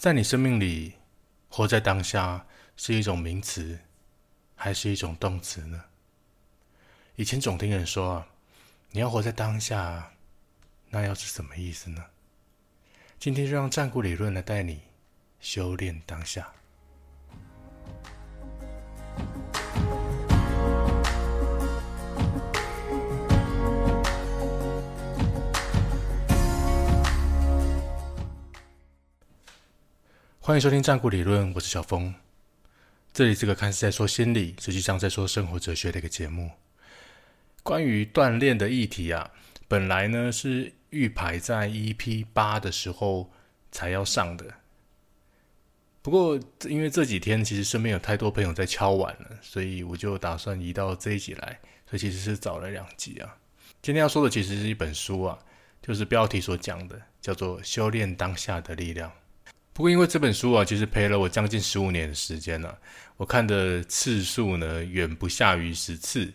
在你生命里，活在当下是一种名词，还是一种动词呢？以前总听人说啊，你要活在当下，那又是什么意思呢？今天就让战鼓理论来带你修炼当下。欢迎收听战鼓理论，我是小峰。这里是个看似在说心理，实际上在说生活哲学的一个节目。关于锻炼的议题啊，本来呢是预排在 EP 八的时候才要上的。不过因为这几天其实身边有太多朋友在敲碗了，所以我就打算移到这一集来。所以其实是早了两集啊。今天要说的其实是一本书啊，就是标题所讲的，叫做《修炼当下的力量》。不过因为这本书啊，其实陪了我将近十五年的时间了，我看的次数呢远不下于十次。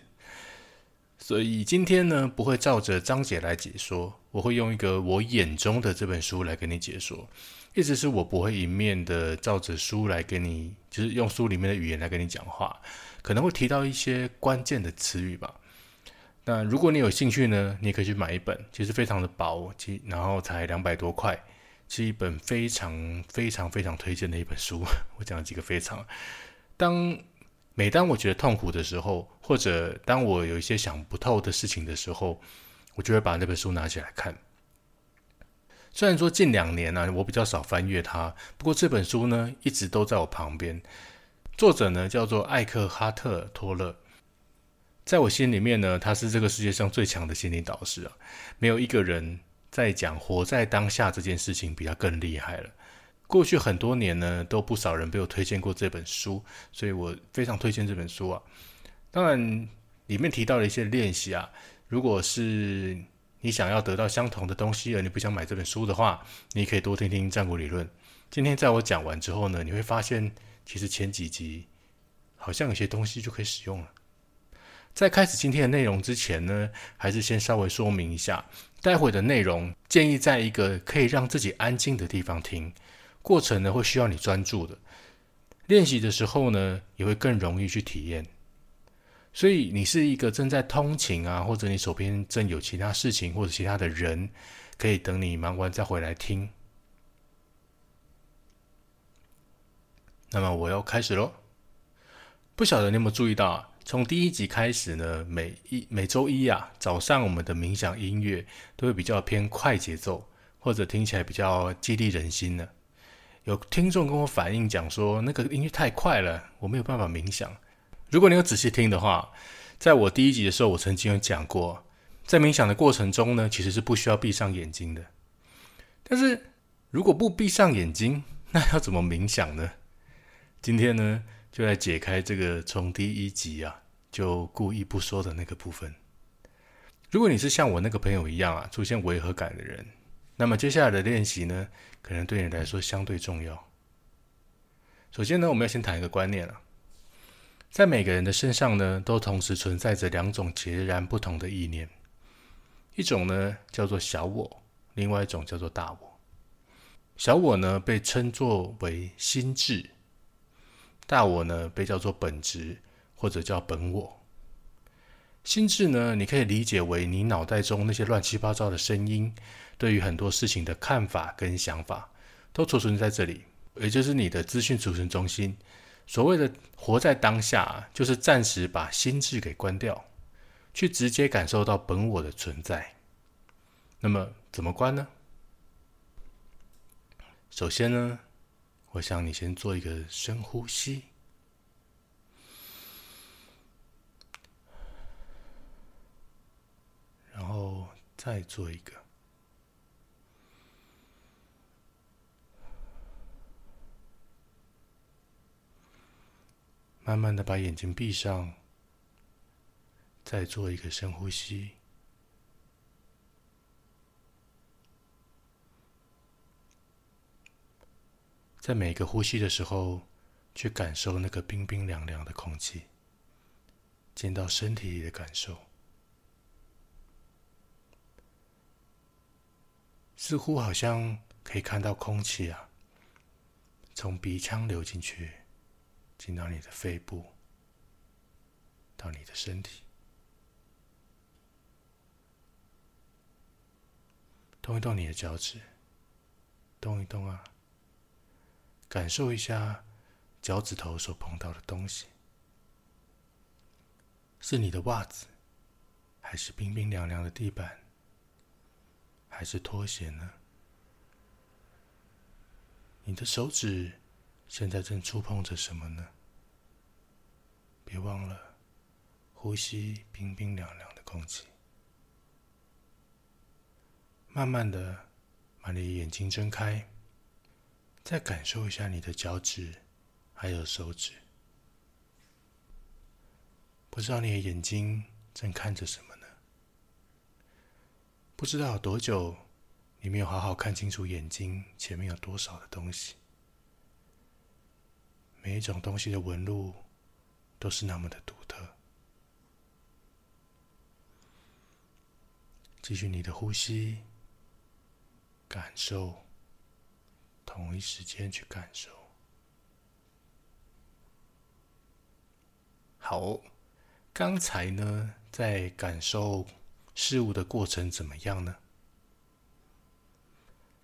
所以今天呢，不会照着章节来解说，我会用一个我眼中的这本书来跟你解说。意思是我不会一面的照着书来跟你，就是用书里面的语言来跟你讲话，可能会提到一些关键的词语吧。那如果你有兴趣呢，你可以去买一本，其实非常的薄，其然后才两百多块，是一本非常非常非常推荐的一本书。我讲了几个非常，当。每当我觉得痛苦的时候，或者当我有一些想不透的事情的时候，我就会把那本书拿起来看。虽然说近两年呢，我比较少翻阅它，不过这本书呢，一直都在我旁边。作者呢叫做艾克哈特·托勒，在我心里面呢，他是这个世界上最强的心理导师啊，没有一个人在讲活在当下这件事情比他更厉害了。过去很多年呢，都不少人被我推荐过这本书，所以我非常推荐这本书啊。当然，里面提到的一些练习啊，如果是你想要得到相同的东西，而你不想买这本书的话，你可以多听听战国理论。今天在我讲完之后呢，你会发现，其实前几集好像有些东西就可以使用了。在开始今天的内容之前呢，还是先稍微说明一下，待会的内容建议在一个可以让自己安静的地方听。过程呢会需要你专注的，练习的时候呢也会更容易去体验。所以你是一个正在通勤啊，或者你手边正有其他事情或者其他的人，可以等你忙完再回来听。那么我要开始喽。不晓得你有没有注意到啊？从第一集开始呢，每一每周一啊早上我们的冥想音乐都会比较偏快节奏，或者听起来比较激励人心的。有听众跟我反映讲说，那个音乐太快了，我没有办法冥想。如果你有仔细听的话，在我第一集的时候，我曾经有讲过，在冥想的过程中呢，其实是不需要闭上眼睛的。但是如果不闭上眼睛，那要怎么冥想呢？今天呢，就来解开这个从第一集啊就故意不说的那个部分。如果你是像我那个朋友一样啊，出现违和感的人。那么接下来的练习呢，可能对你来说相对重要。首先呢，我们要先谈一个观念啊，在每个人的身上呢，都同时存在着两种截然不同的意念，一种呢叫做小我，另外一种叫做大我。小我呢被称作为心智，大我呢被叫做本质或者叫本我。心智呢，你可以理解为你脑袋中那些乱七八糟的声音。对于很多事情的看法跟想法，都储存在这里，也就是你的资讯储存中心。所谓的活在当下，就是暂时把心智给关掉，去直接感受到本我的存在。那么怎么关呢？首先呢，我想你先做一个深呼吸，然后再做一个。慢慢的把眼睛闭上，再做一个深呼吸。在每个呼吸的时候，去感受那个冰冰凉凉的空气，进到身体里的感受，似乎好像可以看到空气啊，从鼻腔流进去，进到你的肺部，到你的身体，动一动你的脚趾，动一动啊，感受一下脚趾头所碰到的东西，是你的袜子，还是冰冰凉凉的地板，还是拖鞋呢？你的手指现在正触碰着什么呢？别忘了呼吸冰冰凉凉的空气。慢慢的把你的眼睛睁开，再感受一下你的脚趾还有手指。不知道你的眼睛正看着什么呢？不知道有多久。你没有好好看清楚眼睛前面有多少的东西，每一种东西的纹路都是那么的独特。继续你的呼吸，感受，同一时间去感受。好，刚才呢，在感受事物的过程怎么样呢？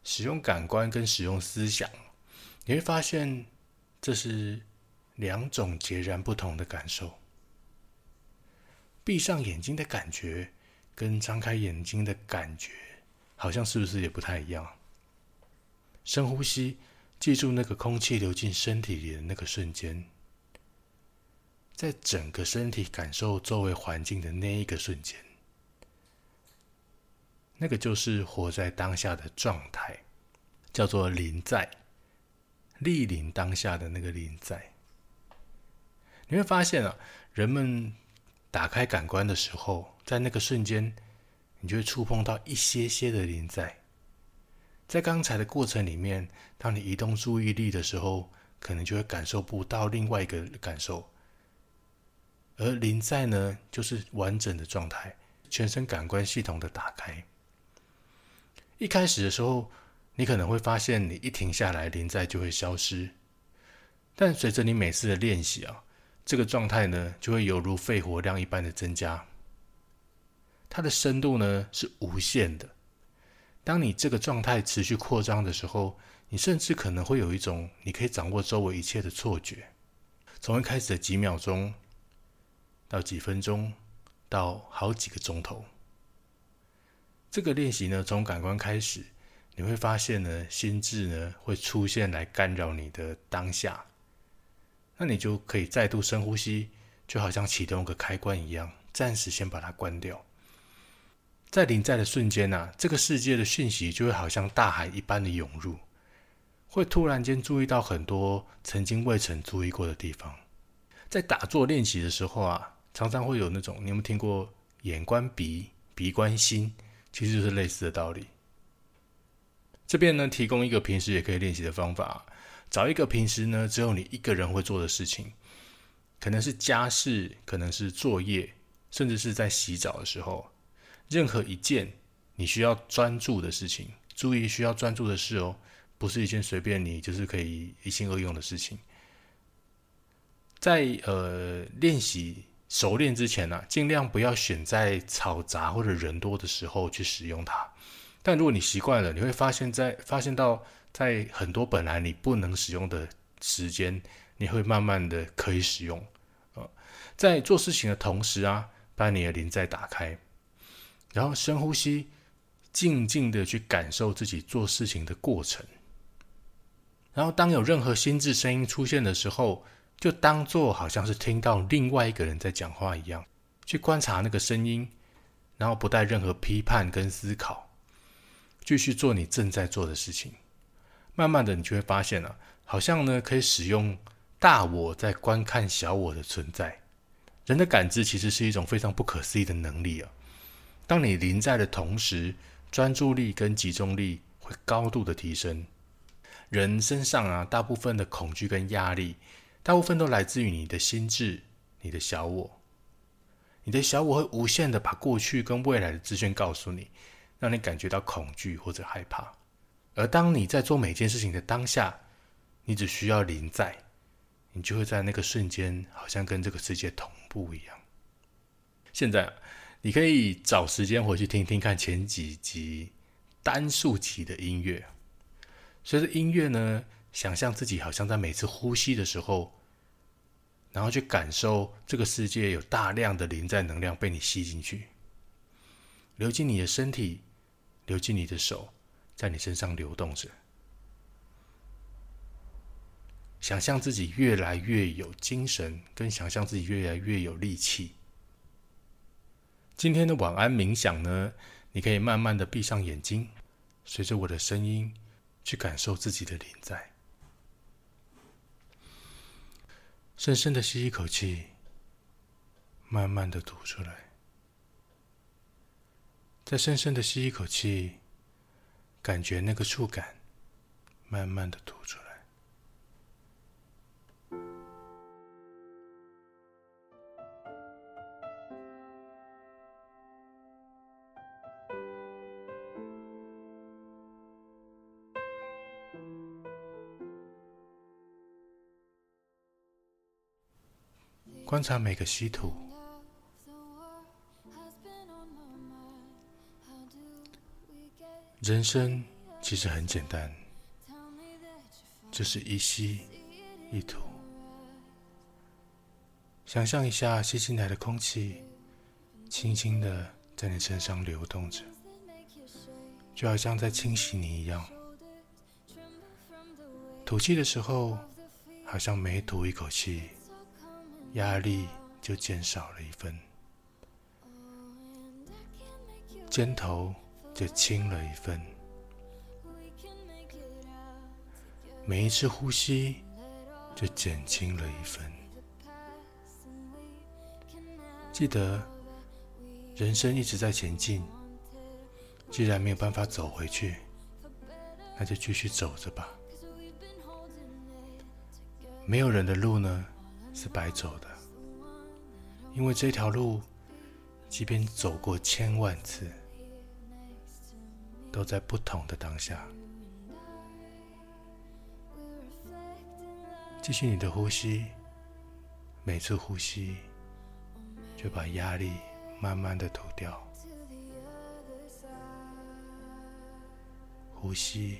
使用感官跟使用思想，你会发现这是两种截然不同的感受。闭上眼睛的感觉跟张开眼睛的感觉，好像是不是也不太一样？深呼吸，记住那个空气流进身体里的那个瞬间，在整个身体感受周围环境的那一个瞬间。那个就是活在当下的状态，叫做临在，莅临当下的那个临在。你会发现啊，人们打开感官的时候，在那个瞬间，你就会触碰到一些些的临在。在刚才的过程里面，当你移动注意力的时候，可能就会感受不到另外一个感受。而临在呢，就是完整的状态，全身感官系统的打开。一开始的时候，你可能会发现，你一停下来，临在就会消失。但随着你每次的练习啊，这个状态呢，就会犹如肺活量一般的增加。它的深度呢是无限的。当你这个状态持续扩张的时候，你甚至可能会有一种你可以掌握周围一切的错觉。从一开始的几秒钟，到几分钟，到好几个钟头。这个练习呢，从感官开始，你会发现呢，心智呢会出现来干扰你的当下，那你就可以再度深呼吸，就好像启动个开关一样，暂时先把它关掉。在临在的瞬间呢，这个世界的讯息就会好像大海一般的涌入，会突然间注意到很多曾经未曾注意过的地方。在打坐练习的时候啊，常常会有那种，你有没有听过眼观鼻，鼻观心？其实就是类似的道理。这边呢，提供一个平时也可以练习的方法，找一个平时呢只有你一个人会做的事情，可能是家事，可能是作业，甚至是在洗澡的时候，任何一件你需要专注的事情，注意需要专注的事哦，不是一件随便你就是可以一心二用的事情。在呃练习。熟练之前呢，尽量不要选在嘈杂或者人多的时候去使用它。但如果你习惯了，你会发现在发现到在很多本来你不能使用的时间，你会慢慢的可以使用。啊，在做事情的同时啊，把你的铃在打开，然后深呼吸，静静的去感受自己做事情的过程。然后当有任何心智声音出现的时候，就当做好像是听到另外一个人在讲话一样，去观察那个声音，然后不带任何批判跟思考，继续做你正在做的事情。慢慢的，你就会发现了，好像呢可以使用大我在观看小我的存在。人的感知其实是一种非常不可思议的能力啊！当你临在的同时，专注力跟集中力会高度的提升。人身上啊，大部分的恐惧跟压力。大部分都来自于你的心智，你的小我，你的小我会无限的把过去跟未来的资讯告诉你，让你感觉到恐惧或者害怕。而当你在做每件事情的当下，你只需要临在，你就会在那个瞬间，好像跟这个世界同步一样。现在，你可以找时间回去听听看前几集单数集的音乐。随着音乐呢，想象自己好像在每次呼吸的时候，然后去感受这个世界有大量的临在能量被你吸进去，流进你的身体，流进你的手，在你身上流动着。想象自己越来越有精神，跟想象自己越来越有力气。今天的晚安冥想呢，你可以慢慢的闭上眼睛，随着我的声音去感受自己的临在。深深的吸一口气，慢慢的吐出来。再深深的吸一口气，感觉那个触感，慢慢的吐出来。观察每个吸吐，人生其实很简单，就是一吸一吐。想象一下，吸进来的空气，轻轻的在你身上流动着，就好像在清洗你一样。吐气的时候，好像每吐一口气。压力就减少了一分，肩头就轻了一分。每一次呼吸就减轻了一分。记得，人生一直在前进，既然没有办法走回去，那就继续走着吧。没有人的路呢？是白走的，因为这条路，即便走过千万次，都在不同的当下。继续你的呼吸，每次呼吸就把压力慢慢的吐掉。呼吸。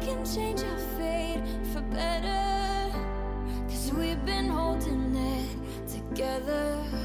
can change our fate for better. Cause we've been holding it together.